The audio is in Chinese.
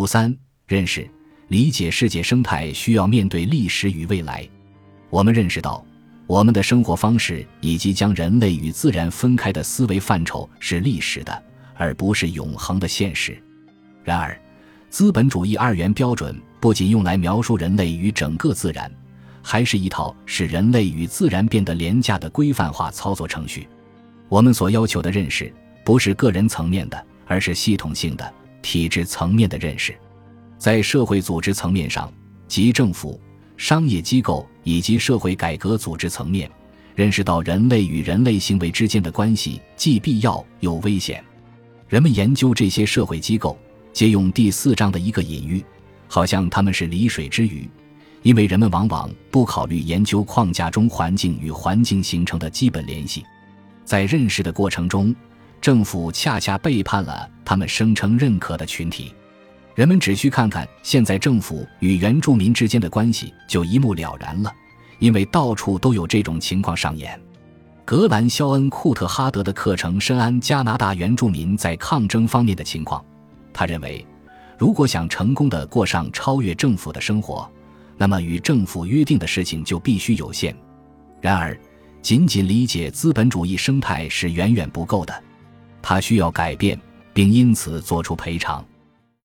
五三认识理解世界生态需要面对历史与未来。我们认识到，我们的生活方式以及将人类与自然分开的思维范畴是历史的，而不是永恒的现实。然而，资本主义二元标准不仅用来描述人类与整个自然，还是一套使人类与自然变得廉价的规范化操作程序。我们所要求的认识，不是个人层面的，而是系统性的、体制层面的认识。在社会组织层面上，即政府、商业机构以及社会改革组织层面，认识到人类与人类行为之间的关系既必要又危险。人们研究这些社会机构。借用第四章的一个隐喻，好像他们是离水之鱼，因为人们往往不考虑研究框架中环境与环境形成的基本联系。在认识的过程中，政府恰恰背叛了他们声称认可的群体。人们只需看看现在政府与原住民之间的关系，就一目了然了，因为到处都有这种情况上演。格兰肖恩·库特哈德的课程深谙加拿大原住民在抗争方面的情况。他认为，如果想成功的过上超越政府的生活，那么与政府约定的事情就必须有限。然而，仅仅理解资本主义生态是远远不够的，他需要改变，并因此作出赔偿。